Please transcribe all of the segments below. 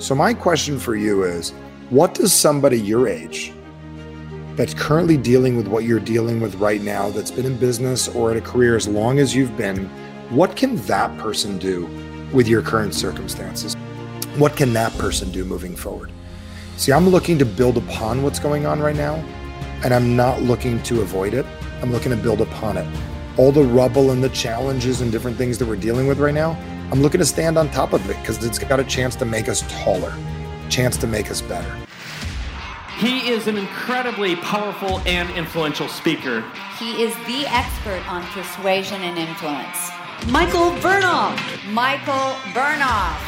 So, my question for you is what does somebody your age that's currently dealing with what you're dealing with right now, that's been in business or at a career as long as you've been, what can that person do with your current circumstances? What can that person do moving forward? See, I'm looking to build upon what's going on right now, and I'm not looking to avoid it. I'm looking to build upon it. All the rubble and the challenges and different things that we're dealing with right now, I'm looking to stand on top of it because it's got a chance to make us taller, chance to make us better. He is an incredibly powerful and influential speaker. He is the expert on persuasion and influence. Michael Bernoff. Michael Bernoff.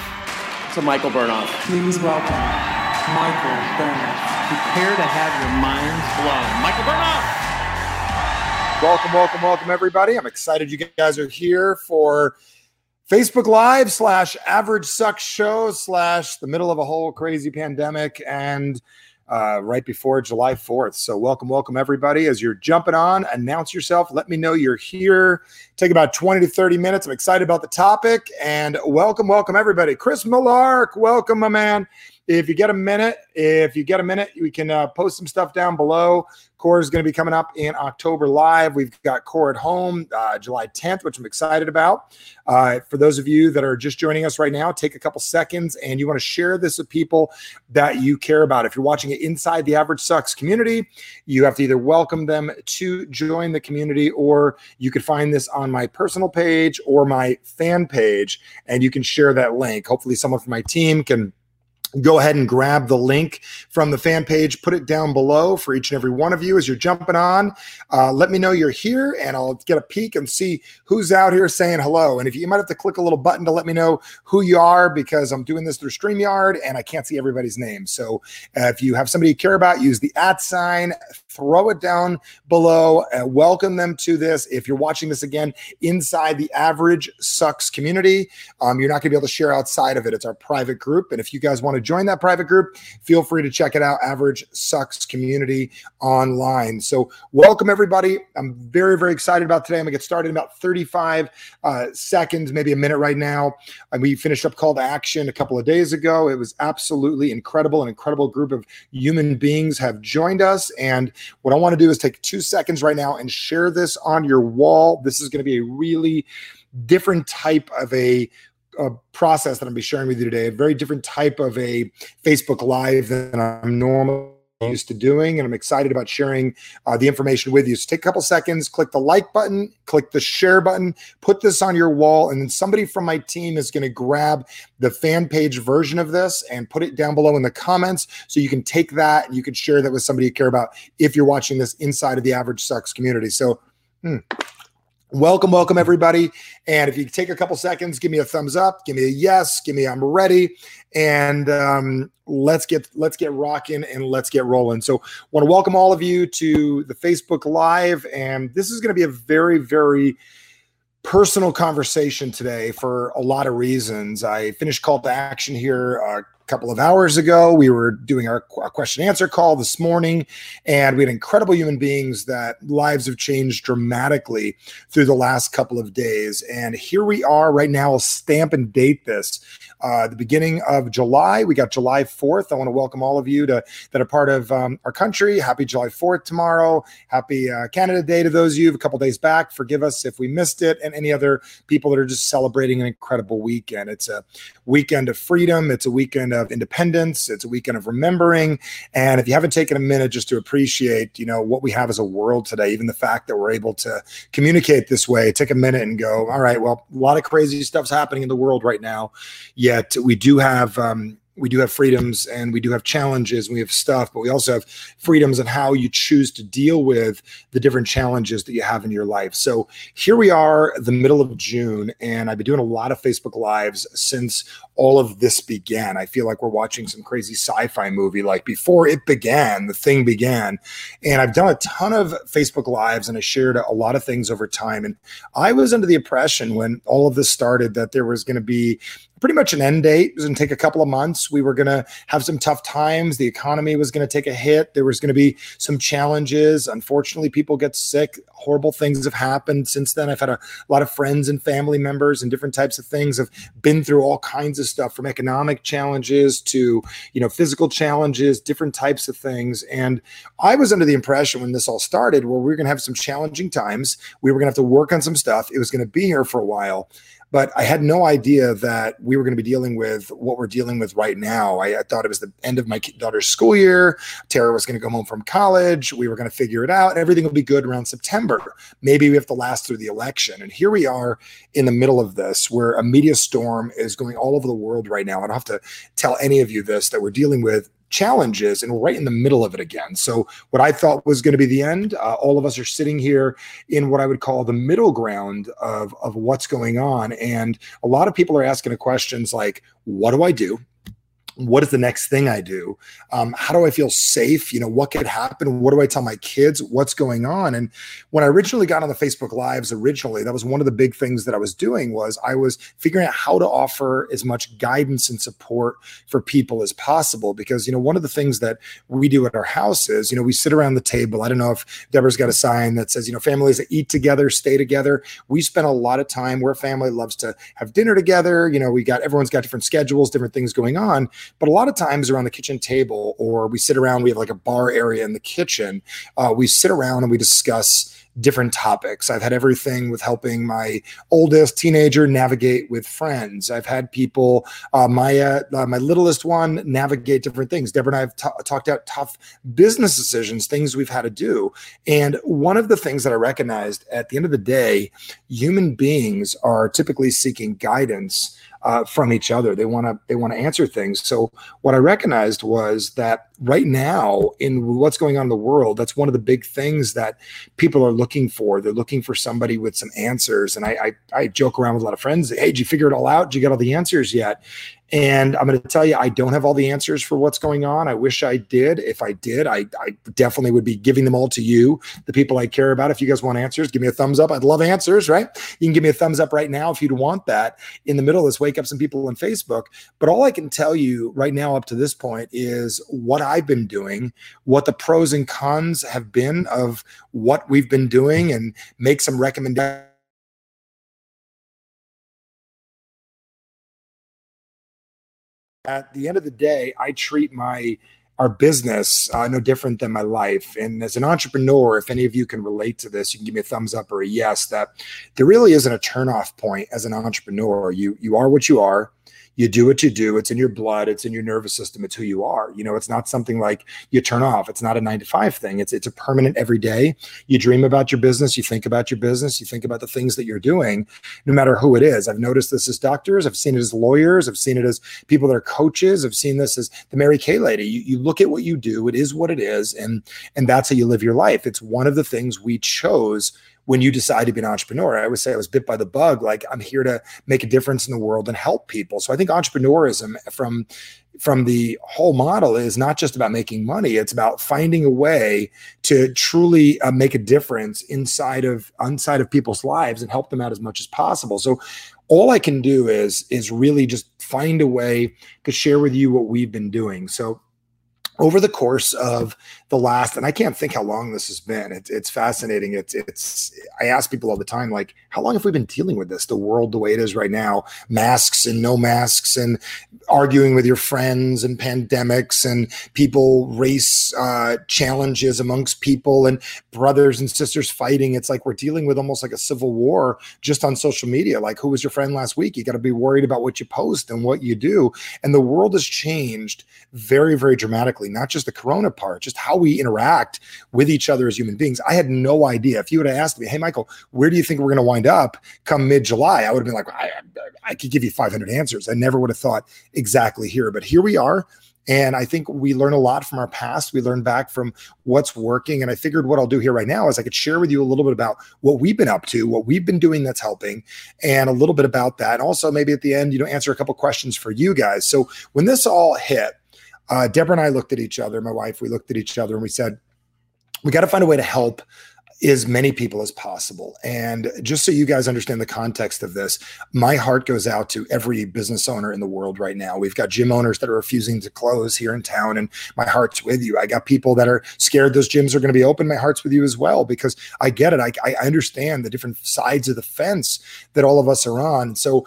So, Michael Bernoff. Please welcome Michael Bernoff. Prepare to have your minds blown. Michael Bernoff. Welcome, welcome, welcome, everybody. I'm excited you guys are here for Facebook Live slash Average Sucks Show slash the middle of a whole crazy pandemic and uh, right before July 4th. So, welcome, welcome, everybody. As you're jumping on, announce yourself. Let me know you're here. Take about 20 to 30 minutes. I'm excited about the topic. And welcome, welcome, everybody. Chris Millark, welcome, my man. If you get a minute, if you get a minute, we can uh, post some stuff down below. Core is going to be coming up in October live. We've got Core at Home uh, July 10th, which I'm excited about. Uh, for those of you that are just joining us right now, take a couple seconds and you want to share this with people that you care about. If you're watching it inside the Average Sucks community, you have to either welcome them to join the community or you could find this on my personal page or my fan page and you can share that link. Hopefully, someone from my team can go ahead and grab the link from the fan page, put it down below for each and every one of you as you're jumping on. Uh, let me know you're here, and I'll get a peek and see who's out here saying hello. And if you, you might have to click a little button to let me know who you are because I'm doing this through StreamYard and I can't see everybody's name. So uh, if you have somebody you care about, use the at sign, throw it down below, uh, welcome them to this. If you're watching this again inside the Average Sucks community, um, you're not going to be able to share outside of it. It's our private group. And if you guys want to join that private group, feel free to check it out. Average Sucks Community online. So, welcome everybody. I'm very, very excited about today. I'm gonna get started in about 35 uh, seconds, maybe a minute right now. And we finished up Call to Action a couple of days ago. It was absolutely incredible. An incredible group of human beings have joined us. And what I want to do is take two seconds right now and share this on your wall. This is going to be a really different type of a a process that I'm be sharing with you today, a very different type of a Facebook Live than I'm normally used to doing. And I'm excited about sharing uh, the information with you. So take a couple seconds, click the like button, click the share button, put this on your wall, and then somebody from my team is going to grab the fan page version of this and put it down below in the comments so you can take that and you can share that with somebody you care about if you're watching this inside of the Average Sucks community. So, hmm, Welcome, welcome, everybody. And if you take a couple seconds, give me a thumbs up, give me a yes, give me I'm ready, and um, let's get let's get rocking and let's get rolling. So, want to welcome all of you to the Facebook Live, and this is going to be a very, very personal conversation today for a lot of reasons. I finished call to action here uh, couple of hours ago. We were doing our, question answer call this morning, and we had incredible human beings that lives have changed dramatically through the last couple of days. And here we are right now. I'll stamp and date this uh, the beginning of July. We got July 4th. I want to welcome all of you to that are part of um, our country. Happy July 4th tomorrow. Happy uh, Canada Day to those of you a couple days back. Forgive us if we missed it, and any other people that are just celebrating an incredible weekend. It's a weekend of freedom. It's a weekend of independence. It's a weekend of remembering. And if you haven't taken a minute just to appreciate, you know, what we have as a world today, even the fact that we're able to communicate this way, take a minute and go, all right, well, a lot of crazy stuff's happening in the world right now. Yeah yet we do have um, we do have freedoms and we do have challenges and we have stuff, but we also have freedoms and how you choose to deal with the different challenges that you have in your life. So here we are, the middle of June, and I've been doing a lot of Facebook Lives since all of this began. I feel like we're watching some crazy sci fi movie. Like before it began, the thing began. And I've done a ton of Facebook Lives and I shared a lot of things over time. And I was under the impression when all of this started that there was going to be pretty much an end date. It was going to take a couple of months. We were going to have some tough times. The economy was going to take a hit. There was going to be some challenges. Unfortunately, people get sick. Horrible things have happened since then. I've had a lot of friends and family members and different types of things have been through all kinds of stuff from economic challenges to, you know, physical challenges, different types of things. And I was under the impression when this all started, where we were going to have some challenging times. We were going to have to work on some stuff. It was going to be here for a while but I had no idea that we were going to be dealing with what we're dealing with right now. I, I, thought it was the end of my daughter's school year. Tara was going to go home from college. We were going to figure it out, everything will be good around September. Maybe we have to last through the election. And here we are in the middle of this, where a media storm is going all over the world right now. I don't have to tell any of you this that we're dealing with challenges and we're right in the middle of it again. So, what I thought was going to be the end, uh, all of us are sitting here in what I would call the middle ground of, of what's going on. And a lot of people are asking questions like, what do I do? What is the next thing I do? Um, how do I feel safe? You know, what could happen? What do I tell my kids? What's going on? And when I originally got on the Facebook Lives, originally, that was one of the big things that I was doing was I was figuring out how to offer as much guidance and support for people as possible. Because, you know, one of the things that we do at our house is, you know, we sit around the table. I don't know if Deborah's got a sign that says, you know, families that eat together, stay together. We spend a lot of time, we're a family loves to have dinner together. You know, we got, everyone's got different schedules, different things going on. But a lot of times around the kitchen table, or we sit around, we have like a bar area in the kitchen. Uh, we sit around and we discuss different topics. I've had everything with helping my oldest teenager navigate with friends. I've had people, uh, Maya, uh, my littlest one, navigate different things. Deborah and I have t- talked out tough business decisions, things we've had to do. And one of the things that I recognized at the end of the day, human beings are typically seeking guidance uh, from each other. They want to they want to answer things. So what I recognized was that right now in what's going on in the world, that's one of the big things that people are looking for. They're looking for somebody with some answers. And I I, I joke around with a lot of friends. Hey, did you figure it all out? Did you get all the answers yet? And I'm going to tell you, I don't have all the answers for what's going on. I wish I did. If I did, I, I definitely would be giving them all to you, the people I care about. If you guys want answers, give me a thumbs up. I'd love answers, right? You can give me a thumbs up right now if you'd want that in the middle of this. Wake up some people on Facebook. But all I can tell you right now, up to this point, is what I've been doing, what the pros and cons have been of what we've been doing, and make some recommendations at the end of the day, I treat my our business uh, no different than my life. And as an entrepreneur, if any of you can relate to this, you can give me a thumbs up or a yes. That there really isn't a turnoff point as an entrepreneur. You you are what you are you do what you do. It's in your blood. It's in your nervous system. It's who you are. You know, it's not something like you turn off. It's not a nine to five thing. It's it's a permanent every day. You dream about your business. You think about your business. You think about the things that you're doing, no matter who it is. I've noticed this as doctors. I've seen it as lawyers. I've seen it as people that are coaches. I've seen this as the Mary Kay lady. You, you look at what you do. It is what it is, and and that's how you live your life. It's one of the things we chose when you decide to be an entrepreneur. I would say I was bit by the bug. Like I'm here to make a difference in the world and help people. So I think entrepreneurism from from the whole model is not just about making money it's about finding a way to truly uh, make a difference inside of inside of people's lives and help them out as much as possible so all i can do is is really just find a way to share with you what we've been doing so over the course of the last, and I can't think how long this has been. It's it's fascinating. It's it's. I ask people all the time, like, how long have we been dealing with this? The world the way it is right now, masks and no masks, and arguing with your friends, and pandemics, and people race uh, challenges amongst people, and brothers and sisters fighting. It's like we're dealing with almost like a civil war just on social media. Like, who was your friend last week? You got to be worried about what you post and what you do, and the world has changed very very dramatically. Not just the corona part, just how we interact with each other as human beings. I had no idea. If you would have asked me, hey, Michael, where do you think we're going to wind up come mid July? I would have been like, I, I could give you 500 answers. I never would have thought exactly here. But here we are. And I think we learn a lot from our past. We learn back from what's working. And I figured what I'll do here right now is I could share with you a little bit about what we've been up to, what we've been doing that's helping, and a little bit about that. And also maybe at the end, you know, answer a couple questions for you guys. So when this all hit, uh, Deborah and I looked at each other, my wife, we looked at each other and we said, we got to find a way to help as many people as possible. And just so you guys understand the context of this, my heart goes out to every business owner in the world right now. We've got gym owners that are refusing to close here in town, and my heart's with you. I got people that are scared those gyms are going to be open. My heart's with you as well because I get it. I, I understand the different sides of the fence that all of us are on. So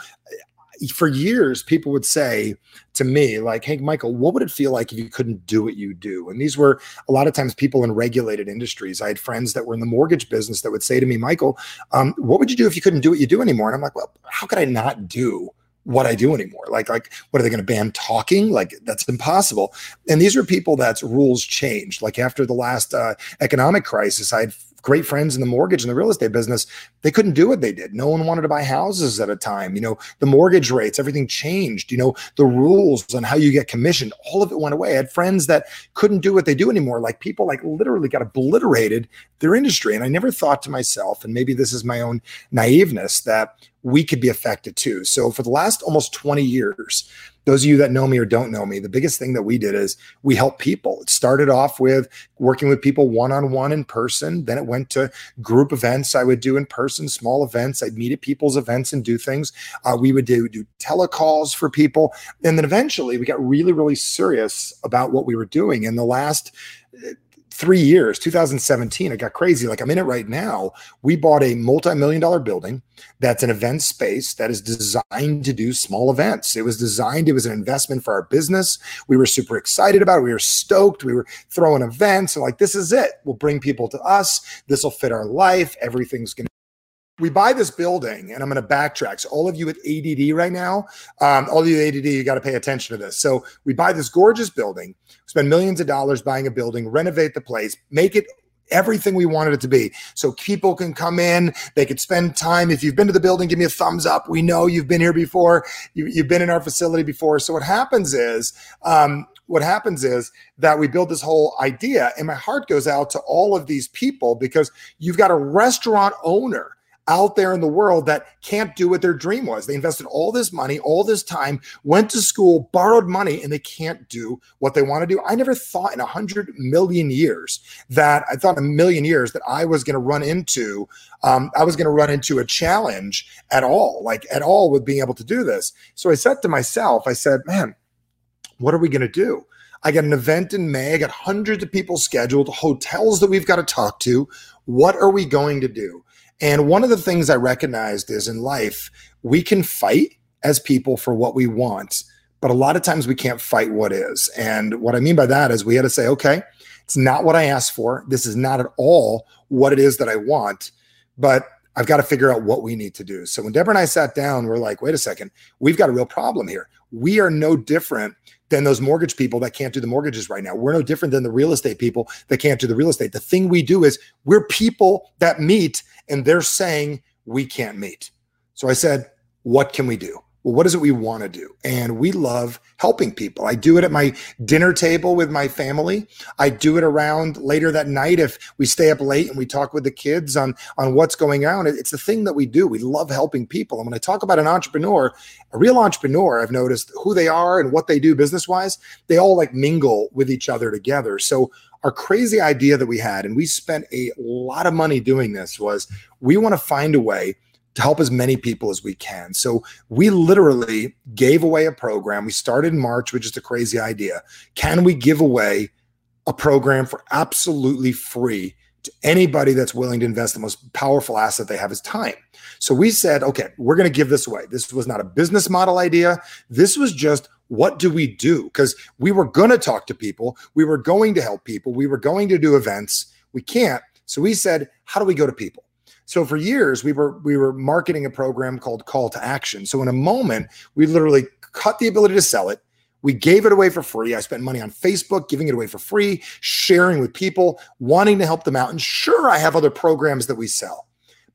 for years, people would say to me, like, Hey, Michael, what would it feel like if you couldn't do what you do? And these were a lot of times people in regulated industries. I had friends that were in the mortgage business that would say to me, Michael, um, what would you do if you couldn't do what you do anymore? And I'm like, well, how could I not do what I do anymore. Like, like, what are they going to ban talking? Like, that's impossible. And these are people that's rules changed. Like after the last uh, economic crisis, I had great friends in the mortgage and the real estate business, they couldn't do what they did. No one wanted to buy houses at a time. You know, the mortgage rates, everything changed. You know, the rules on how you get commissioned, all of it went away. I had friends that couldn't do what they do anymore. Like people like literally got obliterated their industry. And I never thought to myself, and maybe this is my own naiveness, that we could be affected too. So for the last almost 20 years, those of you that know me or don't know me, the biggest thing that we did is we helped people. It started off with working with people one on one in person. Then it went to group events I would do in person, small events. I'd meet at people's events and do things. Uh, we would do, do telecalls for people. And then eventually we got really, really serious about what we were doing. In the last three years 2017 it got crazy. Like i'm in it right now. We bought a multi-million dollar building that's an event space that is designed to do small events. It was designed it was an investment for our business. We were super excited about it. We were stoked. We were throwing events. And like this is it. We'll bring people to us. This will fit our life. Everything's going to we buy this building and i'm going to backtrack. So all of you at add right now um, all of you add you got to pay attention to this. So we buy this gorgeous building spend millions of dollars buying a building renovate the place make it everything we wanted it to be. So people can come in they could spend time. If you've been to the building give me a thumbs up. We know you've been here before. You, have been in our facility before. So what happens is um, what happens is that we build this whole idea and my heart goes out to all of these people because you've got a restaurant owner out there in the world that can't do what their dream was. They invested all this money, all this time, went to school, borrowed money, and they can't do what they want to do. I never thought in a hundred million years that I thought a million years that I was going to run into, um, I was going to run into a challenge at all, like at all with being able to do this. So I said to myself, I said, man, what are we going to do? I got an event in May. I got hundreds of people scheduled, hotels that we've got to talk to. What are we going to do? And one of the things I recognized is in life, we can fight as people for what we want, but a lot of times we can't fight what is. And what I mean by that is we had to say, okay, it's not what I asked for. This is not at all what it is that I want, but I've got to figure out what we need to do. So when Deborah and I sat down, we're like, wait a second, we've got a real problem here. We are no different than those mortgage people that can't do the mortgages right now. We're no different than the real estate people that can't do the real estate. The thing we do is we're people that meet and they're saying we can't meet. So I said, what can we do? Well, what is it we want to do? And we love helping people. I do it at my dinner table with my family. I do it around later that night if we stay up late and we talk with the kids on, on what's going on. It's the thing that we do. We love helping people. And when I talk about an entrepreneur, a real entrepreneur, I've noticed who they are and what they do business wise, they all like mingle with each other together. So our crazy idea that we had, and we spent a lot of money doing this, was we want to find a way to help as many people as we can. So we literally gave away a program. We started in March, which is a crazy idea. Can we give away a program for absolutely free to anybody that's willing to invest the most powerful asset they have is time? So we said, okay, we're going to give this away. This was not a business model idea. This was just what do we do? Because we were going to talk to people, we were going to help people, we were going to do events. We can't. So we said, how do we go to people? So for years we were we were marketing a program called Call to Action. So in a moment we literally cut the ability to sell it. We gave it away for free. I spent money on Facebook giving it away for free, sharing with people, wanting to help them out. And sure, I have other programs that we sell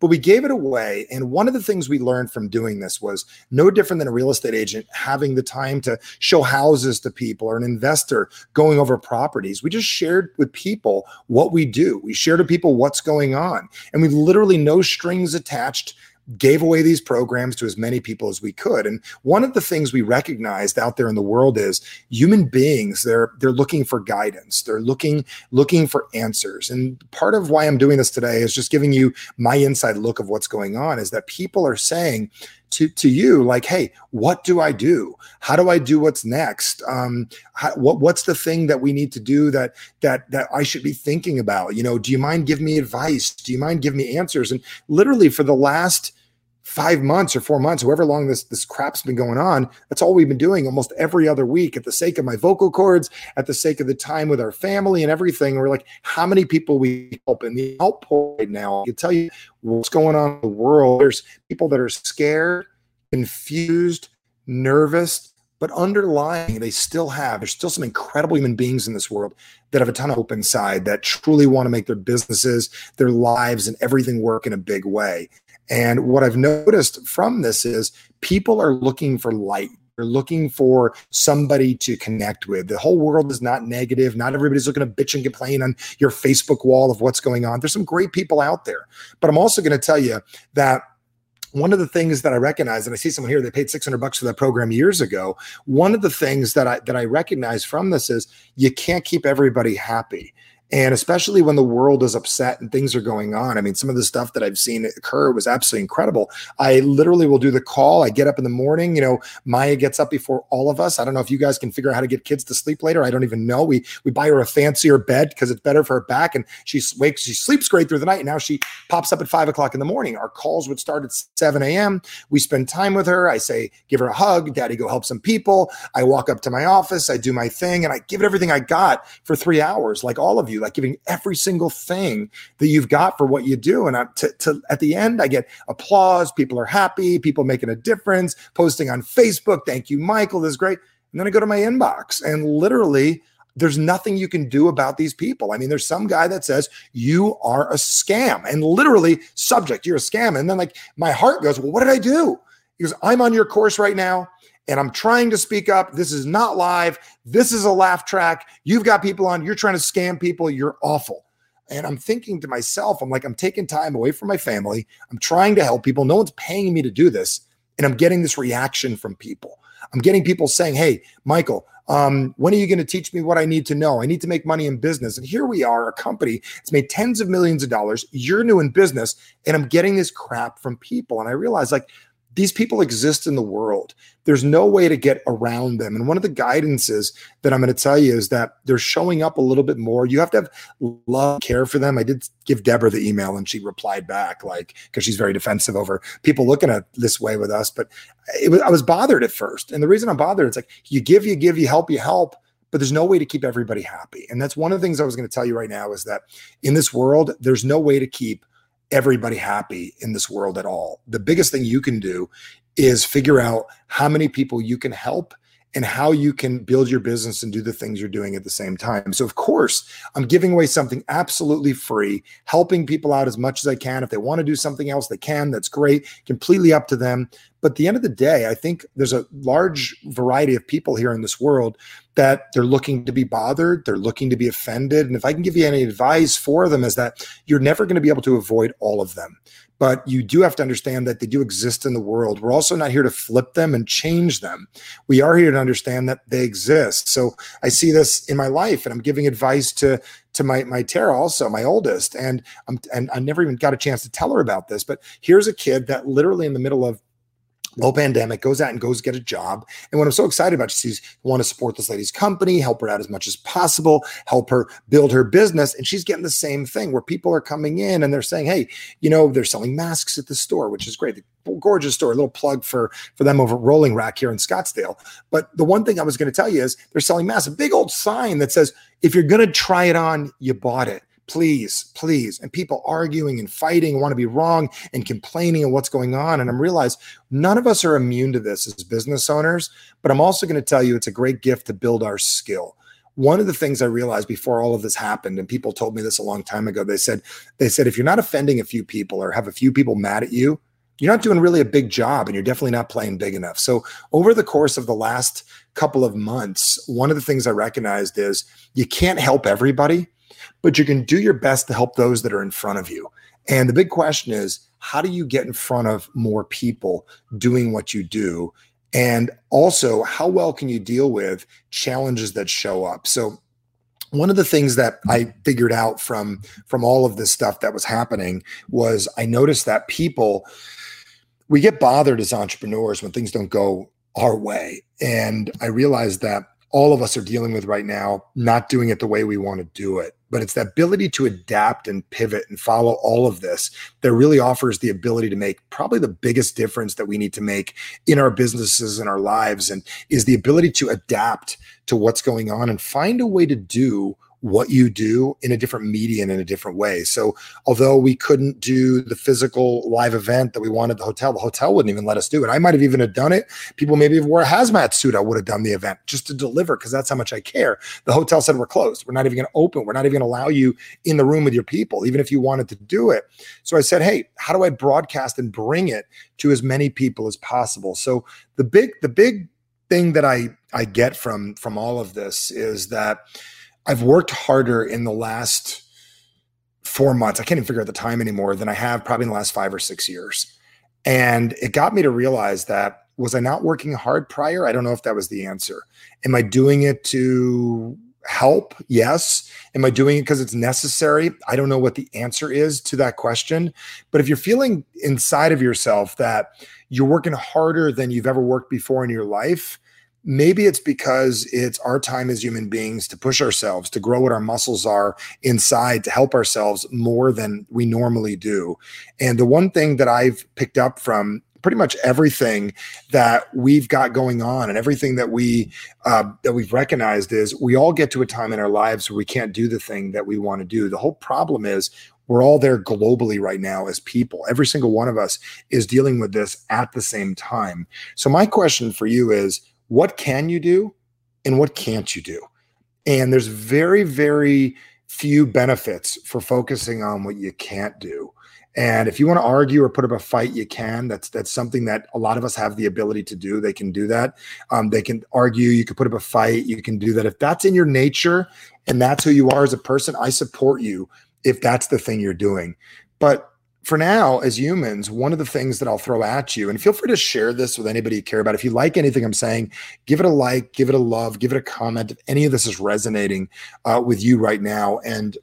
but we gave it away. And one of the things we learned from doing this was no different than a real estate agent having the time to show houses to people or an investor going over properties. We just shared with people what we do. We shared with people what's going on. And we literally no strings attached gave away these programs to as many people as we could. And one of the things we recognized out there in the world is human beings, they're they're looking for guidance. They're looking looking for answers. And part of why I'm doing this today is just giving you my inside look of what's going on is that people are saying to to you like hey what do i do? How do i do what's next? Um how, what what's the thing that we need to do that that that i should be thinking about? You know do you mind giving me advice? Do you mind giving me answers? And literally for the last five months or four months, however long this this crap's been going on, that's all we've been doing almost every other week at the sake of my vocal cords, at the sake of the time with our family and everything. we're like, how many people we help? And the outpour right now, I can tell you what's going on in the world. There's people that are scared, confused, nervous, but underlying, they still have, there's still some incredible human beings in this world that have a ton of hope inside that truly want to make their businesses, their lives, and everything work in a big way. And what I've noticed from this is people are looking for light. They're looking for somebody to connect with. The whole world is not negative. Not everybody's looking to bitch and complain on your Facebook wall of what's going on. There's some great people out there. But I'm also going to tell you that one of the things that I recognize, and I see someone here, they paid 600 bucks for that program years ago. One of the things that I that I recognize from this is you can't keep everybody happy. And especially when the world is upset and things are going on. I mean, some of the stuff that I've seen occur was absolutely incredible. I literally will do the call. I get up in the morning. You know, Maya gets up before all of us. I don't know if you guys can figure out how to get kids to sleep later. I don't even know. We we buy her a fancier bed because it's better for her back, and she wakes, she sleeps great through the night. And now she pops up at five o'clock in the morning. Our calls would start at 7 a.m. We spend time with her. I say, give her a hug. Daddy, go help some people. I walk up to my office. I do my thing, and I give it everything I got for three hours, like all of you like giving every single thing that you've got for what you do. And I, to, to, at the end, I get applause. People are happy. People making a difference. Posting on Facebook. Thank you, Michael. This is great. And then I go to my inbox and literally there's nothing you can do about these people. I mean, there's some guy that says you are a scam and literally subject, you're a scam. And then like my heart goes, well, what did I do? Goes, I'm on your course right now and I'm trying to speak up. This is not live. This is a laugh track. You've got people on, you're trying to scam people. You're awful. And I'm thinking to myself, I'm like, I'm taking time away from my family. I'm trying to help people. No one's paying me to do this. And I'm getting this reaction from people. I'm getting people saying, Hey, Michael, um, when are you going to teach me what I need to know? I need to make money in business. And here we are, a company that's made tens of millions of dollars. You're new in business, and I'm getting this crap from people. And I realize, like, these people exist in the world. There's no way to get around them. And one of the guidances that I'm going to tell you is that they're showing up a little bit more. You have to have love, care for them. I did give Deborah the email and she replied back, like, because she's very defensive over people looking at this way with us. But was, I was bothered at first. And the reason I'm bothered, it's like you give, you give, you help, you help but there's no way to keep everybody happy. And that's one of the things I was going to tell you right now is that in this world, there's no way to keep everybody happy in this world at all. The biggest thing you can do is figure out how many people you can help and how you can build your business and do the things you're doing at the same time. So, of course, I'm giving away something absolutely free, helping people out as much as I can. If they want to do something else, they can. That's great, completely up to them. But at the end of the day, I think there's a large variety of people here in this world that they're looking to be bothered, they're looking to be offended. And if I can give you any advice for them, is that you're never going to be able to avoid all of them but you do have to understand that they do exist in the world. We're also not here to flip them and change them. We are here to understand that they exist. So I see this in my life, and I'm giving advice to to my my Tara also, my oldest, and I'm and I never even got a chance to tell her about this. But here's a kid that literally in the middle of low pandemic, goes out and goes get a job. And what I'm so excited about is want to support this lady's company, help her out as much as possible, help her build her business. And she's getting the same thing where people are coming in and they're saying, Hey, you know, they're selling masks at the store, which is great. the Gorgeous store, a little plug for for them over Rolling Rack here in Scottsdale. But the one thing I was going to tell you is they're selling masks, a big old sign that says, if you're going to try it on, you bought it please, please. And people arguing and fighting, want to be wrong and complaining of what's going on. And I'm realized none of us are immune to this as business owners, but I'm also going to tell you it's a great gift to build our skill. One of the things I realized before all of this happened, and people told me this a long time ago, they said, they said, if you're not offending a few people or have a few people mad at you, you're not doing really a big job and you're definitely not playing big enough. So, over the course of the last couple of months, one of the things I recognized is you can't help everybody, but you can do your best to help those that are in front of you. And the big question is, how do you get in front of more people doing what you do? And also, how well can you deal with challenges that show up? So, one of the things that I figured out from from all of this stuff that was happening was I noticed that people we get bothered as entrepreneurs when things don't go our way. And I realized that all of us are dealing with right now, not doing it the way we want to do it. But it's the ability to adapt and pivot and follow all of this that really offers the ability to make probably the biggest difference that we need to make in our businesses and our lives, and is the ability to adapt to what's going on and find a way to do what you do in a different medium in a different way. So although we couldn't do the physical live event that we wanted the hotel, the hotel wouldn't even let us do it. I might have even have done it. People maybe have wore a hazmat suit. I would have done the event just to deliver because that's how much I care. The hotel said we're closed. We're not even going to open. We're not even going to allow you in the room with your people, even if you wanted to do it. So I said, hey, how do I broadcast and bring it to as many people as possible? So the big, the big thing that I I get from from all of this is that I've worked harder in the last four months. I can't even figure out the time anymore than I have probably in the last five or six years. And it got me to realize that was I not working hard prior? I don't know if that was the answer. Am I doing it to help? Yes. Am I doing it because it's necessary? I don't know what the answer is to that question. But if you're feeling inside of yourself that you're working harder than you've ever worked before in your life, maybe it's because it's our time as human beings to push ourselves to grow what our muscles are inside to help ourselves more than we normally do. And the one thing that i've picked up from pretty much everything that we've got going on and everything that we uh, that we've recognized is we all get to a time in our lives where we can't do the thing that we want to do. The whole problem is we're all there globally right now as people. Every single one of us is dealing with this at the same time. So my question for you is what can you do and what can't you do? And there's very, very few benefits for focusing on what you can't do. And if you want to argue or put up a fight, you can. That's that's something that a lot of us have the ability to do. They can do that. Um, they can argue. You can put up a fight. You can do that. If that's in your nature and that's who you are as a person, I support you. If that's the thing you're doing, but for now, as humans, one of the things that I'll throw at you, and feel free to share this with anybody you care about. If you like anything I'm saying, give it a like, give it a love, give it a comment. If any of this is resonating uh, with you right now, and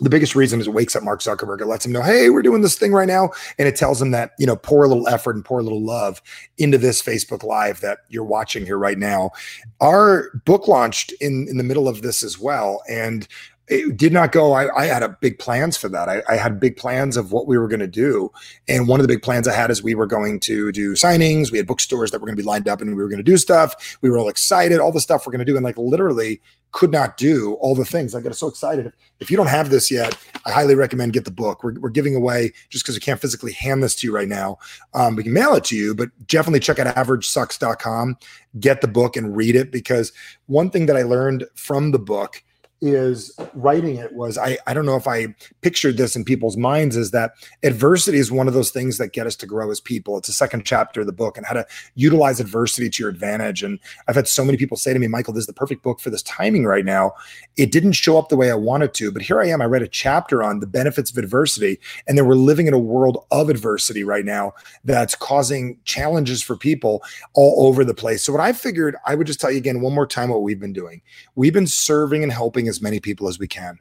the biggest reason is it wakes up Mark Zuckerberg. It lets him know, hey, we're doing this thing right now. And it tells him that, you know, pour a little effort and pour a little love into this Facebook Live that you're watching here right now. Our book launched in, in the middle of this as well. And it did not go. I, I had a big plans for that. I, I, had big plans of what we were going to do, and one of the big plans I had is we were going to do signings. We had bookstores that were going to be lined up, and we were going to do stuff. We were all excited, all the stuff we're going to do, and like literally could not do all the things. I got so excited. If you don't have this yet, I highly recommend get the book. We're, we're giving away just because we can't physically hand this to you right now. Um, we can mail it to you, but definitely check out averagesucks.com, get the book and read it because one thing that I learned from the book is writing it was I, I don't know if I pictured this in people's minds is that adversity is one of those things that get us to grow as people. It's a second chapter of the book and how to utilize adversity to your advantage. And I've had so many people say to me, Michael, this is the perfect book for this timing right now. It didn't show up the way I wanted to, but here I am. I read a chapter on the benefits of adversity, and then we're living in a world of adversity right now that's causing challenges for people all over the place. So what I figured I would just tell you again one more time what we've been doing. We've been serving and helping helping as many people as we can.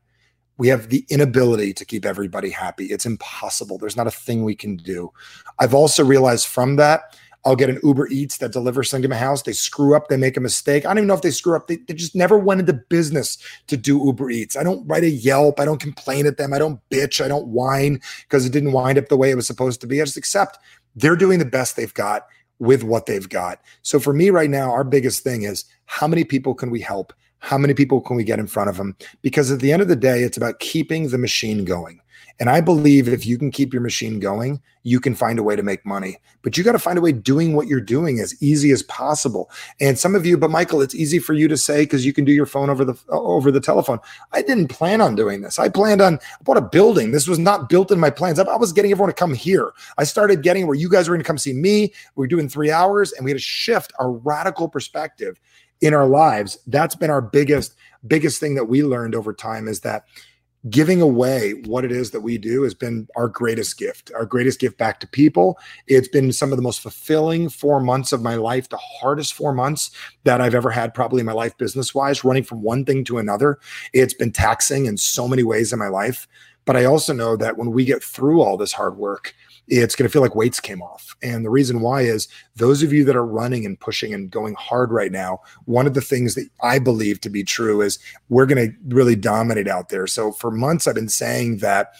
We have the inability to keep everybody happy. It's impossible. There's not a thing we can do. I've also realized from that, I'll get an Uber Eats that delivers something to my house. They screw up, they make a mistake. I don't even know if they screw up. They, they just never went into business to do Uber Eats. I don't write a Yelp. I don't complain at them. I don't bitch. I don't whine because it didn't wind up the way it was supposed to be. I just accept they're doing the best they've got with what they've got. So for me right now, our biggest thing is how many people can we help? How many people can we get in front of them? Because at the end of the day, it's about keeping the machine going. And I believe if you can keep your machine going, you can find a way to make money. But you got to find a way doing what you're doing as easy as possible. And some of you, but Michael, it's easy for you to say because you can do your phone over the over the telephone. I didn't plan on doing this. I planned on I bought a building. This was not built in my plans. I was getting everyone to come here. I started getting where you guys were going to come see me. We were doing three hours, and we had to shift our radical perspective in our lives that's been our biggest biggest thing that we learned over time is that giving away what it is that we do has been our greatest gift, our greatest gift back to people. It's been some of the most fulfilling four months of my life, the hardest four months that I've ever had, probably in my life, business wise, running from one thing to another. It's been taxing in so many ways in my life. But I also know that when we get through all this hard work, it's going to feel like weights came off. And the reason why is those of you that are running and pushing and going hard right now, one of the things that I believe to be true is we're going to really dominate out there. So for months, I've been saying that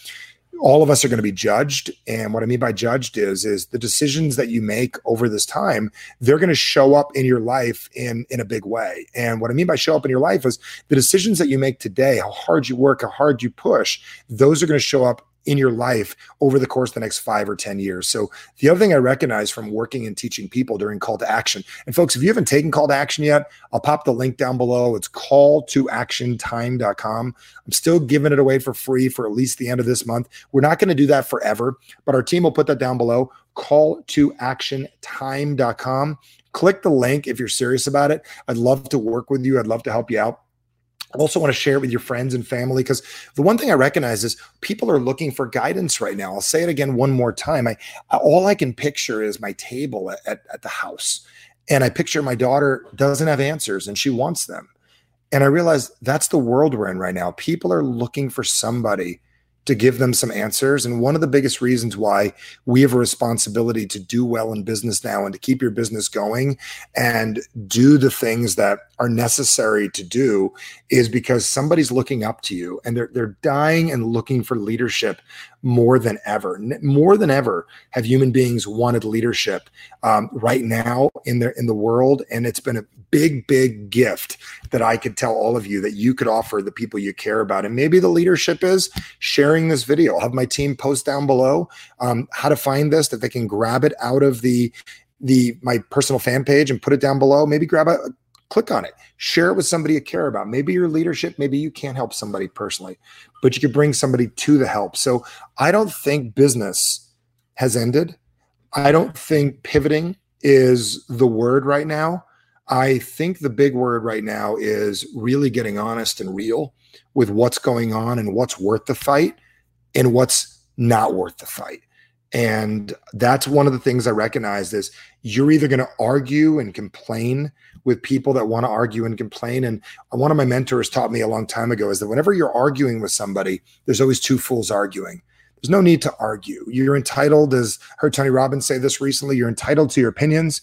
all of us are going to be judged and what i mean by judged is is the decisions that you make over this time they're going to show up in your life in in a big way and what i mean by show up in your life is the decisions that you make today how hard you work how hard you push those are going to show up in your life over the course of the next five or 10 years. So, the other thing I recognize from working and teaching people during call to action, and folks, if you haven't taken call to action yet, I'll pop the link down below. It's call to. I'm still giving it away for free for at least the end of this month. We're not going to do that forever, but our team will put that down below. Call to. Click the link if you're serious about it. I'd love to work with you. I'd love to help you out also want to share it with your friends and family because the one thing i recognize is people are looking for guidance right now. I'll say it again one more time. I all i can picture is my table at, at, at the house and i picture my daughter doesn't have answers and she wants them. And i realize that's the world we're in right now. People are looking for somebody to give them some answers. And one of the biggest reasons why we have a responsibility to do well in business now and to keep your business going and do the things that are necessary to do is because somebody's looking up to you and they're, they're dying and looking for leadership more than ever. More than ever have human beings wanted leadership um, right now in the in the world, and it's been a big, big gift that I could tell all of you that you could offer the people you care about. And maybe the leadership is sharing this video. I'll have my team post down below um, how to find this, that they can grab it out of the the my personal fan page and put it down below. Maybe grab a click on it. Share it with somebody you care about. Maybe your leadership maybe you can't help somebody personally but you could bring somebody to the help. So i don't think business has ended. I don't think pivoting is the word right now. I think the big word right now is really getting honest and real with what's going on and what's worth the fight and what's not worth the fight and that's one of the things I recognized is you're either going to argue and complain with people that want to argue and complain. And one of my mentors taught me a long time ago is that whenever you're arguing with somebody, there's always two fools arguing. There's no need to argue. You're entitled, as heard Tony Robbins say this recently, you're entitled to your opinions,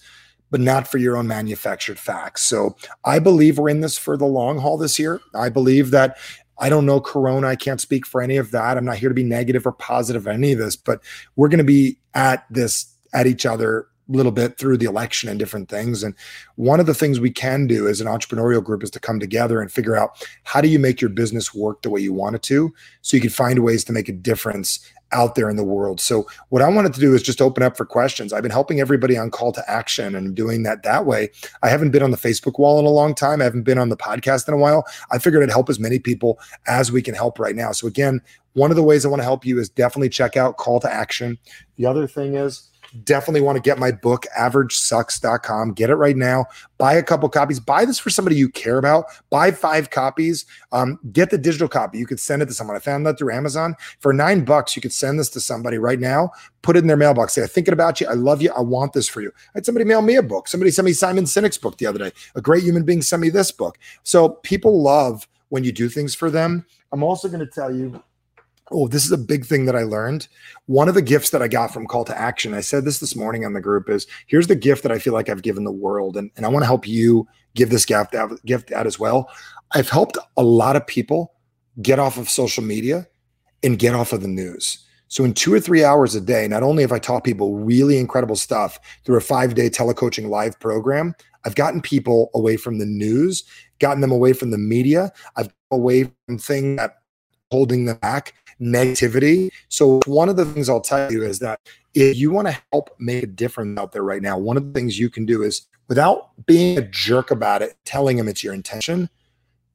but not for your own manufactured facts. So I believe we're in this for the long haul this year. I believe that I don't know Corona. I can't speak for any of that. I'm not here to be negative or positive any of this, but we're going to be at this at each other a little bit through the election and different things. And one of the things we can do as an entrepreneurial group is to come together and figure out how do you make your business work the way you want it to so you can find ways to make a difference out there in the world. So what I wanted to do is just open up for questions. I've been helping everybody on call to action and doing that that way. I haven't been on the Facebook wall in a long time. I haven't been on the podcast in a while. I figured I'd help as many people as we can help right now. So again, one of the ways I want to help you is definitely check out call to action. The other thing is definitely want to get my book, averagesucks.com. Get it right now. Buy a couple copies. Buy this for somebody you care about. Buy five copies. Um, get the digital copy. You could send it to someone. I found that through Amazon. For nine bucks, you could send this to somebody right now. Put it in their mailbox. Say, I'm thinking about you. I love you. I want this for you. I had somebody mail me a book. Somebody sent me Simon Sinek's book the other day. A great human being sent me this book. So people love when you do things for them. I'm also going to tell you Oh, this is a big thing that I learned. One of the gifts that I got from Call to Action, I said this this morning on the group, is here's the gift that I feel like I've given the world. And, and I want to help you give this gift out, gift out as well. I've helped a lot of people get off of social media and get off of the news. So in two or three hours a day, not only have I taught people really incredible stuff through a five-day telecoaching live program, I've gotten people away from the news, gotten them away from the media, I've away from things that holding them back negativity. So, one of the things I'll tell you is that if you want to help make a difference out there right now, one of the things you can do is without being a jerk about it, telling them it's your intention,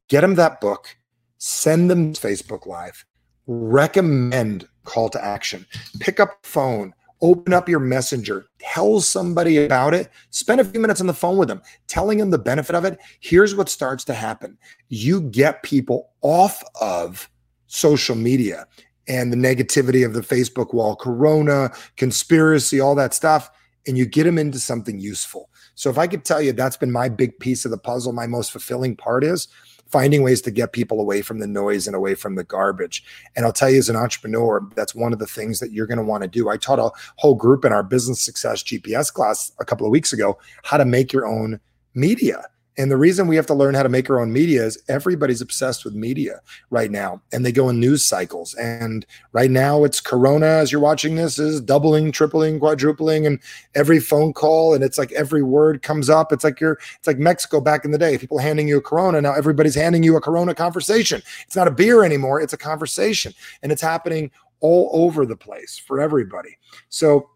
get them that book, send them Facebook Live, recommend call to action, pick up phone, open up your messenger, tell somebody about it, spend a few minutes on the phone with them, telling them the benefit of it. Here's what starts to happen you get people off of social media and the negativity of the Facebook wall, corona, conspiracy, all that stuff, and you get them into something useful. So if I could tell you that's been my big piece of the puzzle, my most fulfilling part is finding ways to get people away from the noise and away from the garbage. And I'll tell you, as an entrepreneur, that's one of the things that you're going to want to do. I taught a whole group in our business success GPS class a couple of weeks ago how to make your own media. And the reason we have to learn how to make our own media is everybody's obsessed with media right now and they go in news cycles. And right now it's Corona, as you're watching this, is doubling, tripling, quadrupling, and every phone call and it's like every word comes up. It's like you're, it's like Mexico back in the day. People handing you a Corona. Now everybody's handing you a Corona conversation. It's not a beer anymore, it's a conversation. And it's happening all over the place for everybody. So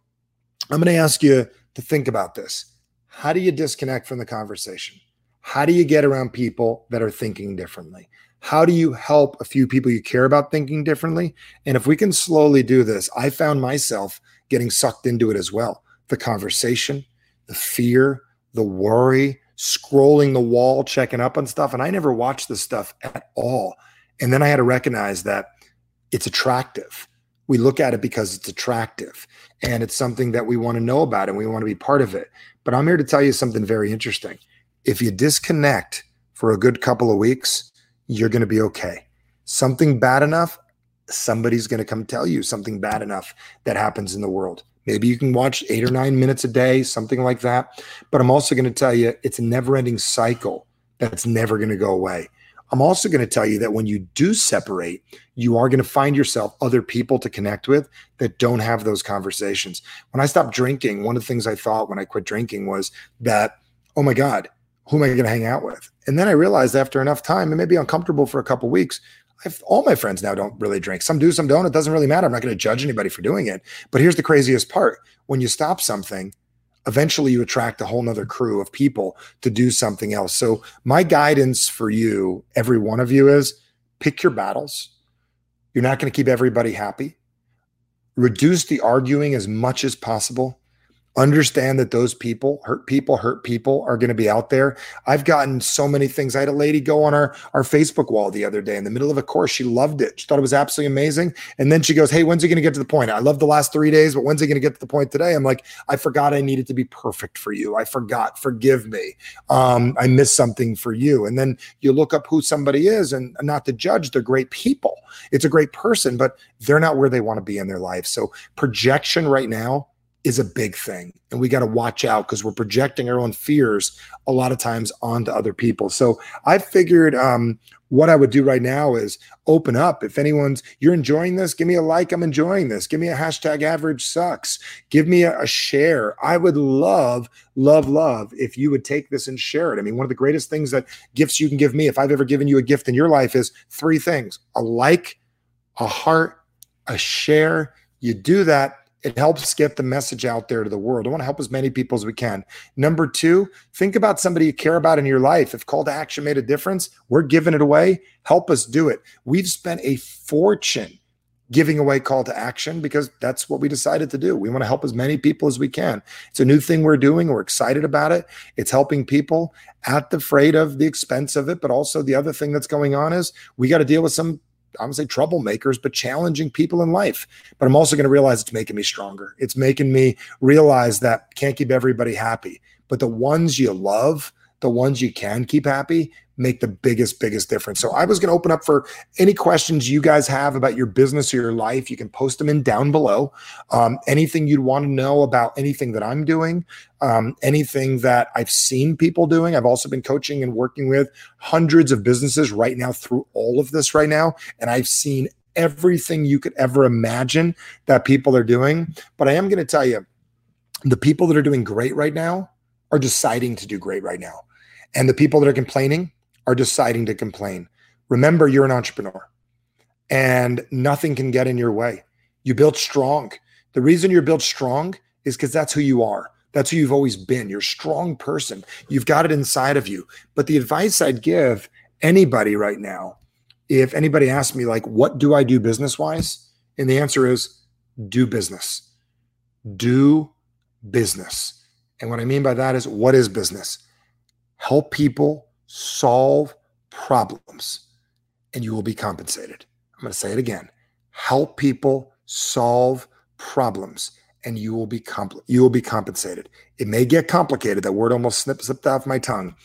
I'm going to ask you to think about this. How do you disconnect from the conversation? How do you get around people that are thinking differently? How do you help a few people you care about thinking differently? And if we can slowly do this, I found myself getting sucked into it as well. The conversation, the fear, the worry, scrolling the wall, checking up on stuff. And I never watched this stuff at all. And then I had to recognize that it's attractive. We look at it because it's attractive and it's something that we want to know about and we want to be part of it. But I'm here to tell you something very interesting if you disconnect for a good couple of weeks, you're going to be okay. Something bad enough, somebody's going to come tell you something bad enough that happens in the world. Maybe you can watch eight or nine minutes a day, something like that. But I'm also going to tell you it's a never ending cycle that's never going to go away. I'm also going to tell you that when you do separate, you are going to find yourself other people to connect with that don't have those conversations. When I stopped drinking, one of the things I thought when I quit drinking was that, oh my God, who am I going to hang out with? And then I realized after enough time, it may be uncomfortable for a couple weeks. I've, all my friends now don't really drink. Some do, some don't. It doesn't really matter. I'm not going to judge anybody for doing it. But here's the craziest part: when you stop something, eventually you attract a whole nother crew of people to do something else. So my guidance for you, every one of you, is pick your battles. You're not going to keep everybody happy. Reduce the arguing as much as possible understand that those people hurt people hurt people are going to be out there. I've gotten so many things. I had a lady go on our our facebook wall the other day in the middle of a course. She loved it. She thought it was absolutely amazing. And then she goes hey when's he going to get to the point? I love the last three days but when's he going to get to the point today? I'm like i forgot i needed to be perfect for you. I forgot. Forgive me. Um, i missed something for you. And then you look up who somebody is and not to judge they're great people. It's a great person but they're not where they want to be in their life. So projection right now is a big thing. And we got to watch out because we're projecting our own fears a lot of times onto other people. So I figured um, what I would do right now is open up. If anyone's, you're enjoying this, give me a like. I'm enjoying this. Give me a hashtag average sucks. Give me a, a share. I would love, love, love if you would take this and share it. I mean, one of the greatest things that gifts you can give me, if I've ever given you a gift in your life, is three things a like, a heart, a share. You do that it helps get the message out there to the world. I want to help as many people as we can. Number two, think about somebody you care about in your life. If call to action made a difference, we're giving it away. Help us do it. We've spent a fortune giving away call to action because that's what we decided to do. We want to help as many people as we can. It's a new thing we're doing. We're excited about it. It's helping people at the freight of the expense of it. But also, the other thing that's going on is we got to deal with some I'm gonna say troublemakers, but challenging people in life. But I'm also gonna realize it's making me stronger. It's making me realize that can't keep everybody happy, but the ones you love, the ones you can keep happy, make the biggest, biggest difference. So I was going to open up for any questions you guys have about your business or your life. You can post them in down below. Um, anything you'd want to know about anything that I'm doing, um, anything that I've seen people doing. I've also been coaching and working with hundreds of businesses right now through all of this right now. And I've seen everything you could ever imagine that people are doing. But I am going to tell you, the people that are doing great right now are deciding to do great right now. And the people that are complaining are deciding to complain. Remember, you're an entrepreneur and nothing can get in your way. You built strong. The reason you're built strong is because that's who you are. That's who you've always been. You're a strong person. You've got it inside of you. But the advice I'd give anybody right now, if anybody asks me, like, what do I do business wise? And the answer is do business. Do business. And what I mean by that is what is business? Help people solve problems and you will be compensated. I'm going to say it again. Help people solve problems and you will be compl- you will be compensated. It may get complicated. That word almost slipped, slipped off my tongue.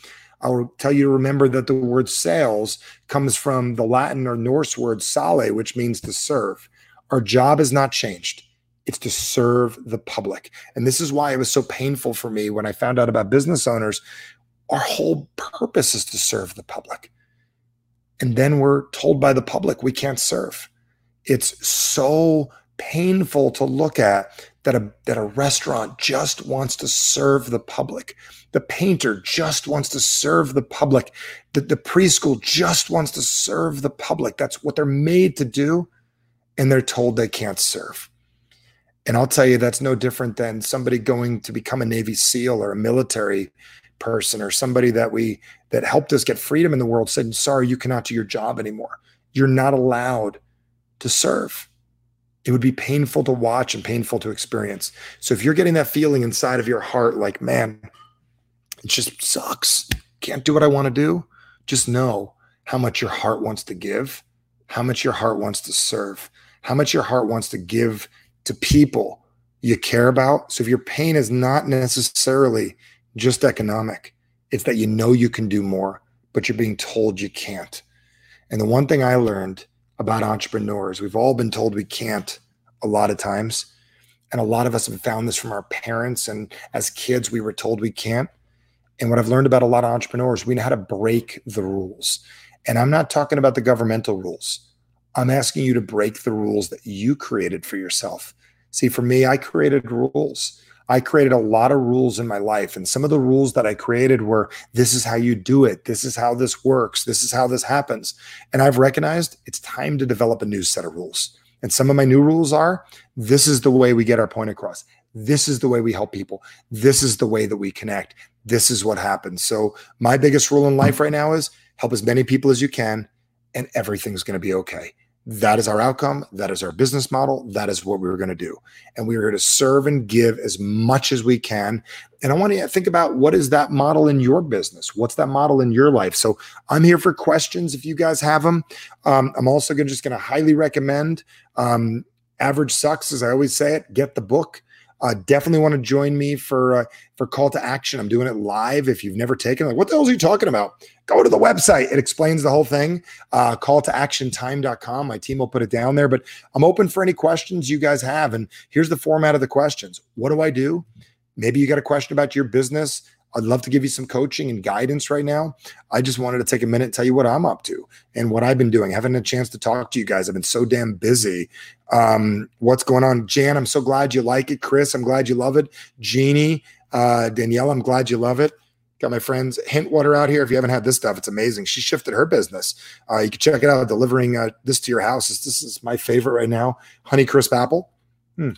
I will tell you to remember that the word sales comes from the Latin or Norse word sale, which means to serve. Our job has not changed. It's to serve the public. And this is why it was so painful for me when I found out about business owners. Our whole purpose is to serve the public. And then we're told by the public we can't serve. It's so painful to look at that a, that a restaurant just wants to serve the public. The painter just wants to serve the public. The, the preschool just wants to serve the public. That's what they're made to do. And they're told they can't serve. And I'll tell you, that's no different than somebody going to become a Navy SEAL or a military person or somebody that we that helped us get freedom in the world said, sorry, you cannot do your job anymore. You're not allowed to serve it would be painful to watch and painful to experience. So if you're getting that feeling inside of your heart, like, man, it just sucks, can't do what I want to do, just know how much your heart wants to give, how much your heart wants to serve, how much your heart wants to give to people you care about. So if your pain is not necessarily just economic, it's that you know you can do more, but you're being told you can't. And the one thing I learned about entrepreneurs. We've all been told we can't a lot of times. And a lot of us have found this from our parents. And as kids, we were told we can't. And what I've learned about a lot of entrepreneurs, we know how to break the rules. And I'm not talking about the governmental rules. I'm asking you to break the rules that you created for yourself. See, for me, I created rules. I created a lot of rules in my life. And some of the rules that I created were this is how you do it. This is how this works. This is how this happens. And I've recognized it's time to develop a new set of rules. And some of my new rules are this is the way we get our point across. This is the way we help people. This is the way that we connect. This is what happens. So, my biggest rule in life right now is help as many people as you can, and everything's going to be okay that is our outcome. That is our business model. That is what we were going to do. And we were to serve and give as much as we can. And I want to think about what is that model in your business? What's that model in your life? So I'm here for questions if you guys have them. Um, I'm also gonna, just going to highly recommend um, Average Sucks, as I always say it, get the book. Uh, definitely want to join me for uh, for call to action. I'm doing it live. If you've never taken, like, what the hell are you talking about? Go to the website. It explains the whole thing. Uh, call to action time.com. My team will put it down there. But I'm open for any questions you guys have. And here's the format of the questions. What do I do? Maybe you got a question about your business. I'd love to give you some coaching and guidance right now. I just wanted to take a minute and tell you what I'm up to and what I've been doing. Having a chance to talk to you guys. I've been so damn busy. Um, what's going on? Jan, I'm so glad you like it. Chris, I'm glad you love it. Jeannie, uh, Danielle, I'm glad you love it. Got my friends Hintwater out here. If you haven't had this stuff, it's amazing. She shifted her business. Uh, you can check it out. Delivering uh, this to your house. This, this is my favorite right now. Honey crisp apple. Hmm.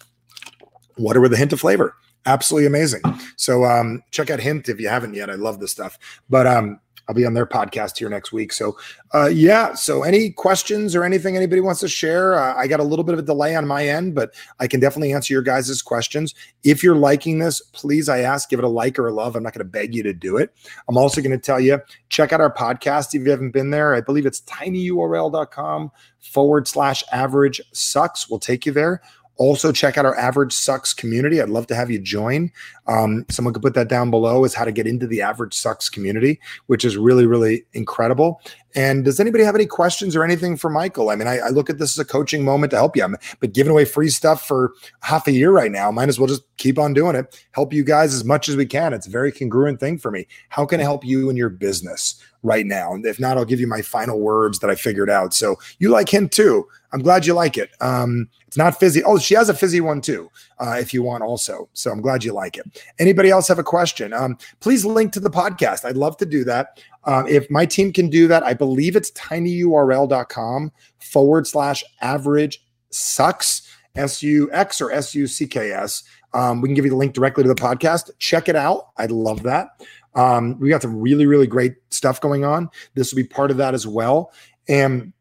Water with a hint of flavor absolutely amazing. So um, check out Hint if you haven't yet. I love this stuff. But um, I'll be on their podcast here next week. So uh, yeah. So any questions or anything anybody wants to share? Uh, I got a little bit of a delay on my end, but I can definitely answer your guys' questions. If you're liking this, please, I ask, give it a like or a love. I'm not going to beg you to do it. I'm also going to tell you check out our podcast if you haven't been there. I believe it's tinyurl.com forward slash average sucks. We'll take you there. Also, check out our Average Sucks community. I'd love to have you join. Um, someone could put that down below is how to get into the Average Sucks community, which is really, really incredible. And does anybody have any questions or anything for Michael? I mean, I, I look at this as a coaching moment to help you. I'm but giving away free stuff for half a year right now. Might as well just keep on doing it. Help you guys as much as we can. It's a very congruent thing for me. How can I help you in your business right now? And if not, I'll give you my final words that I figured out. So you like him too. I'm glad you like it. Um, it's not fizzy. Oh, she has a fizzy one too, uh, if you want also. So I'm glad you like it. Anybody else have a question? Um, please link to the podcast. I'd love to do that. Um, if my team can do that, I believe it's tinyurl.com forward slash average sucks, S U X or S U C K S. Um, we can give you the link directly to the podcast. Check it out. I'd love that. Um, we got some really, really great stuff going on. This will be part of that as well. And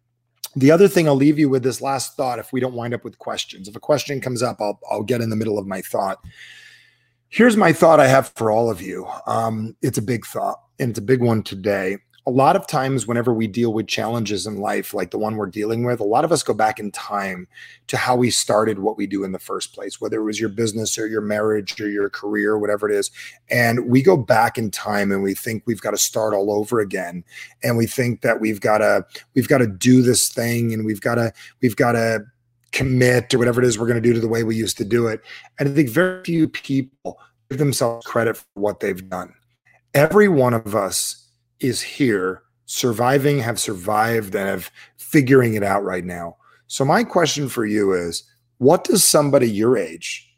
the other thing I'll leave you with this last thought if we don't wind up with questions. If a question comes up, I'll, I'll get in the middle of my thought. Here's my thought I have for all of you. Um, it's a big thought, and it's a big one today. A lot of times whenever we deal with challenges in life like the one we're dealing with a lot of us go back in time to how we started what we do in the first place whether it was your business or your marriage or your career whatever it is. And we go back in time and we think we've got to start all over again. And we think that we've got to we've got to do this thing and we've got to we've got to commit or whatever it is we're going to do to the way we used to do it. And i think very few people give themselves credit for what they've done. Every one of us is here surviving, have survived, and have figuring it out right now. So, my question for you is what does somebody your age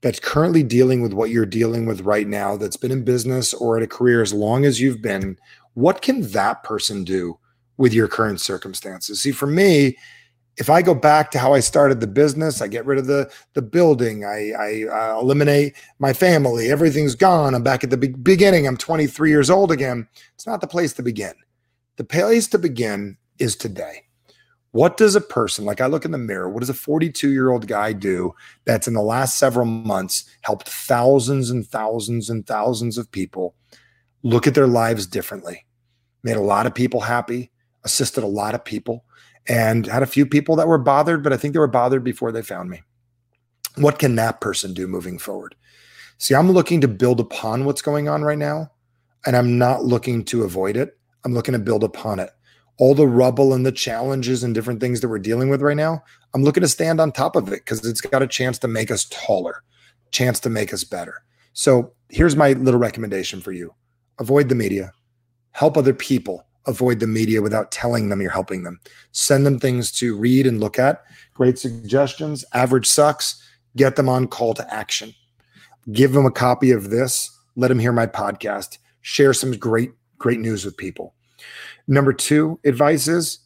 that's currently dealing with what you're dealing with right now, that's been in business or at a career as long as you've been, what can that person do with your current circumstances? See, for me, if I go back to how I started the business, I get rid of the the building, I, I uh, eliminate my family, everything's gone. I'm back at the be- beginning. I'm 23 years old again. It's not the place to begin. The place to begin is today. What does a person like I look in the mirror? What does a 42 year old guy do that's in the last several months helped thousands and thousands and thousands of people look at their lives differently, made a lot of people happy, assisted a lot of people and had a few people that were bothered, but I think they were bothered before they found me. What can that person do moving forward? See, I'm looking to build upon what's going on right now, and I'm not looking to avoid it. I'm looking to build upon it. All the rubble and the challenges and different things that we're dealing with right now, I'm looking to stand on top of it because it's got a chance to make us taller, chance to make us better. So here's my little recommendation for you avoid the media, help other people avoid the media without telling them you're helping them. Send them things to read and look at. Great suggestions. Average sucks. Get them on call to action. Give them a copy of this. Let them hear my podcast. Share some great, great news with people. Number two, advice is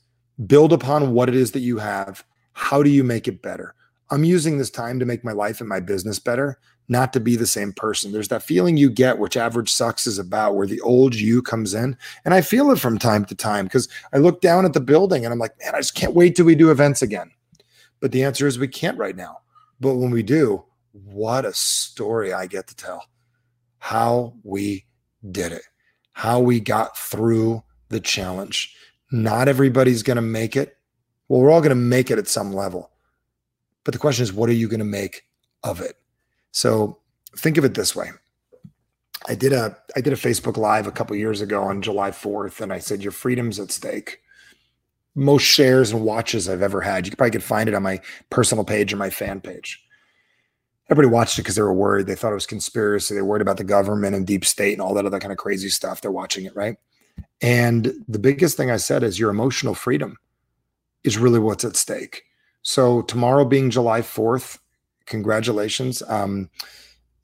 build upon what it is that you have. How do you make it better? I'm using this time to make my life and my business better not to be the same person. There's that feeling you get, which average sucks is about, where the old you comes in. And I feel it from time to time because I look down at the building and I'm like, man, I just can't wait till we do events again. But the answer is we can't right now. But when we do, what a story I get to tell. How we did it, how we got through the challenge. Not everybody's going to make it. Well, we're all going to make it at some level. But the question is, what are you going to make of it? So think of it this way. I did a I did a Facebook live a couple years ago on July 4th and I said your freedom's at stake. Most shares and watches I've ever had. You probably could find it on my personal page or my fan page. Everybody watched it because they were worried. They thought it was conspiracy. They worried about the government and deep state and all that other kind of crazy stuff. They're watching it, right? And the biggest thing I said is your emotional freedom is really what's at stake. So tomorrow being July 4th, congratulations. Um,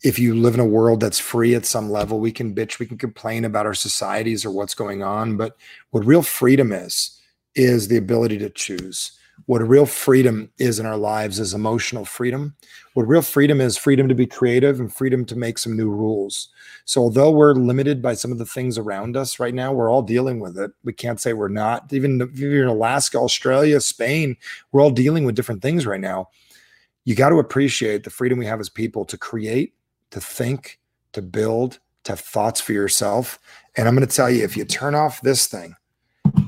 if you live in a world that's free at some level, we can bitch, we can complain about our societies or what's going on. But what real freedom is, is the ability to choose. What real freedom is in our lives is emotional freedom. What real freedom is freedom to be creative and freedom to make some new rules. So, although we're limited by some of the things around us right now, we're all dealing with it. We can't say we're not. Even if you're in Alaska, Australia, Spain, we're all dealing with different things right now you got to appreciate the freedom we have as people to create, to think, to build, to have thoughts for yourself. And I'm going to tell you, if you turn off this thing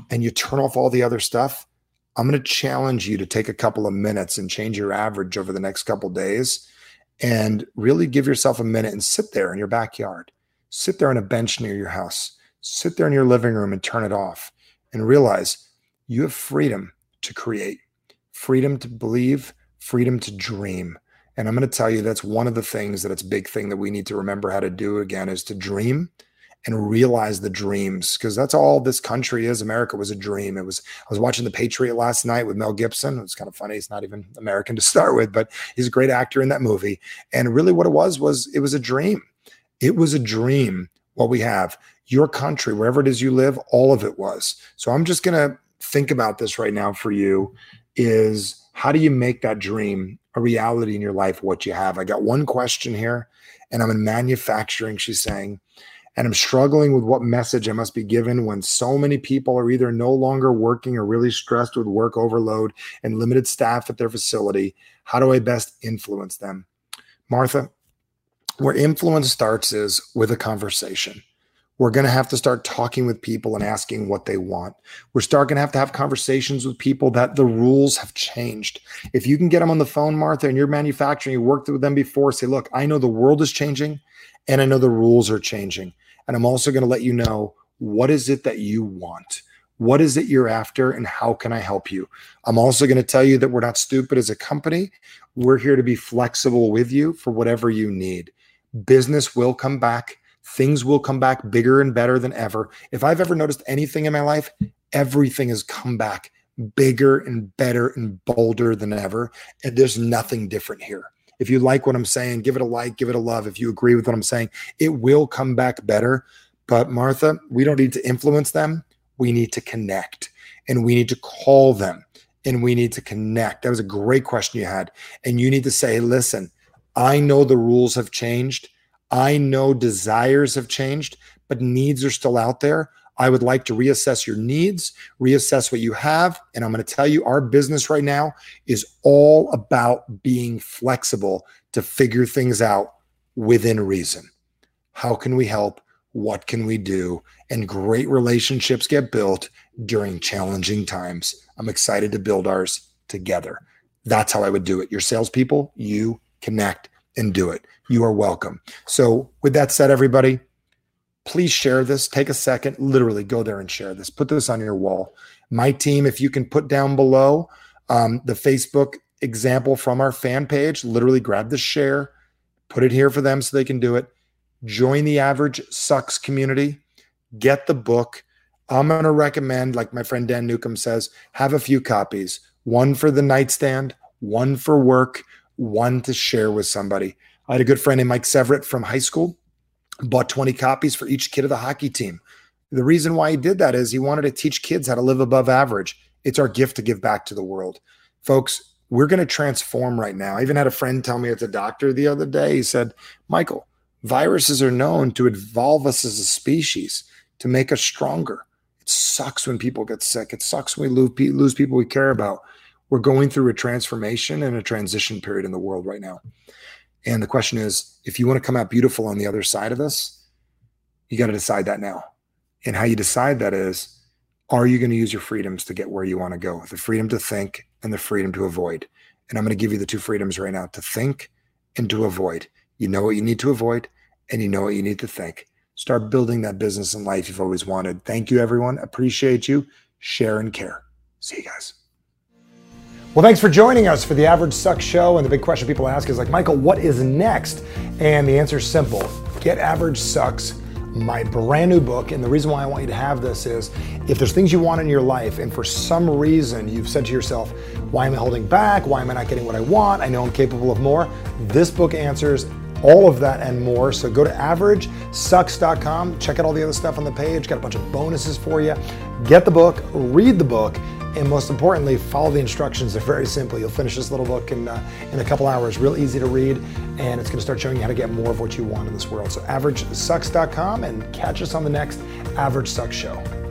and you turn off all the other stuff, I'm going to challenge you to take a couple of minutes and change your average over the next couple days and really give yourself a minute and sit there in your backyard. Sit there on a bench near your house. Sit there in your living room and turn it off and realize you have freedom to create, freedom to believe, freedom to dream. And I'm going to tell you that's one of the things that it's big thing that we need to remember how to do again is to dream and realize the dreams because that's all this country is. America was a dream. It was. I was watching The Patriot last night with Mel Gibson. It was kind of funny. He's not even American to start with, but he's a great actor in that movie. And really, what it was was it was a dream. It was a dream. What we have, your country, wherever it is you live, all of it was. So I'm just gonna think about this right now for you. Is how do you make that dream a reality in your life what you have? I got one question here and i'm in manufacturing she's saying and i'm struggling with what message i must be given when so many people are either no longer working or really stressed with work overload and limited staff at their facility. How do i best influence them? Martha where influence starts is with a conversation We're going to have to start talking with people and asking what they want. We're start going to have to have conversations with people that the rules have changed. If you can get them on the phone, Martha, and you're manufacturing, you worked with them before, say, look, I know the world is changing and I know the rules are changing. And I'm also going to let you know what is it that you want? What is it you're after and how can I help you? I'm also going to tell you that we're not stupid as a company. We're here to be flexible with you for whatever you need. Business will come back things will come back bigger and better than ever. If I've ever noticed anything in my life, everything has come back bigger and better and bolder than ever. And there's nothing different here. If you like what I'm saying, give it a like, give it a love. If you agree with what I'm saying, it will come back better. But Martha, we don't need to influence them. We need to connect and we need to call them and we need to connect. That was a great question you had. And you need to say, listen, I know the rules have changed I know desires have changed, but needs are still out there. I would like to reassess your needs, reassess what you have. And I'm going to tell you, our business right now is all about being flexible to figure things out within reason. How can we help? What can we do? And great relationships get built during challenging times. I'm excited to build ours together. That's how I would do it. Your salespeople, you connect and do it. You are welcome. So, with that said, everybody, please share this. Take a second, literally go there and share this. Put this on your wall. My team, if you can put down below um, the Facebook example from our fan page, literally grab the share, put it here for them so they can do it. Join the Average Sucks community, get the book. I'm going to recommend, like my friend Dan Newcomb says, have a few copies one for the nightstand, one for work, one to share with somebody. I had a good friend named Mike Severett from high school, bought 20 copies for each kid of the hockey team. The reason why he did that is he wanted to teach kids how to live above average. It's our gift to give back to the world. Folks, we're going to transform right now. I even had a friend tell me at the doctor the other day, he said, Michael, viruses are known to evolve us as a species, to make us stronger. It sucks when people get sick. It sucks when we lose people we care about. We're going through a transformation and a transition period in the world right now. And the question is if you want to come out beautiful on the other side of this, you got to decide that now. And how you decide that is are you going to use your freedoms to get where you want to go? The freedom to think and the freedom to avoid. And I'm going to give you the two freedoms right now to think and to avoid. You know what you need to avoid and you know what you need to think. Start building that business and life you've always wanted. Thank you, everyone. Appreciate you. Share and care. See you guys. Well, thanks for joining us for the Average Sucks Show. And the big question people ask is like, Michael, what is next? And the answer is simple Get Average Sucks, my brand new book. And the reason why I want you to have this is if there's things you want in your life, and for some reason you've said to yourself, why am I holding back? Why am I not getting what I want? I know I'm capable of more. This book answers all of that and more. So go to averagesucks.com, check out all the other stuff on the page, got a bunch of bonuses for you. Get the book, read the book and most importantly, follow the instructions. They're very simple. You'll finish this little book in, uh, in a couple hours, real easy to read, and it's going to start showing you how to get more of what you want in this world. So, averagesucks.com and catch us on the next Average Sucks Show.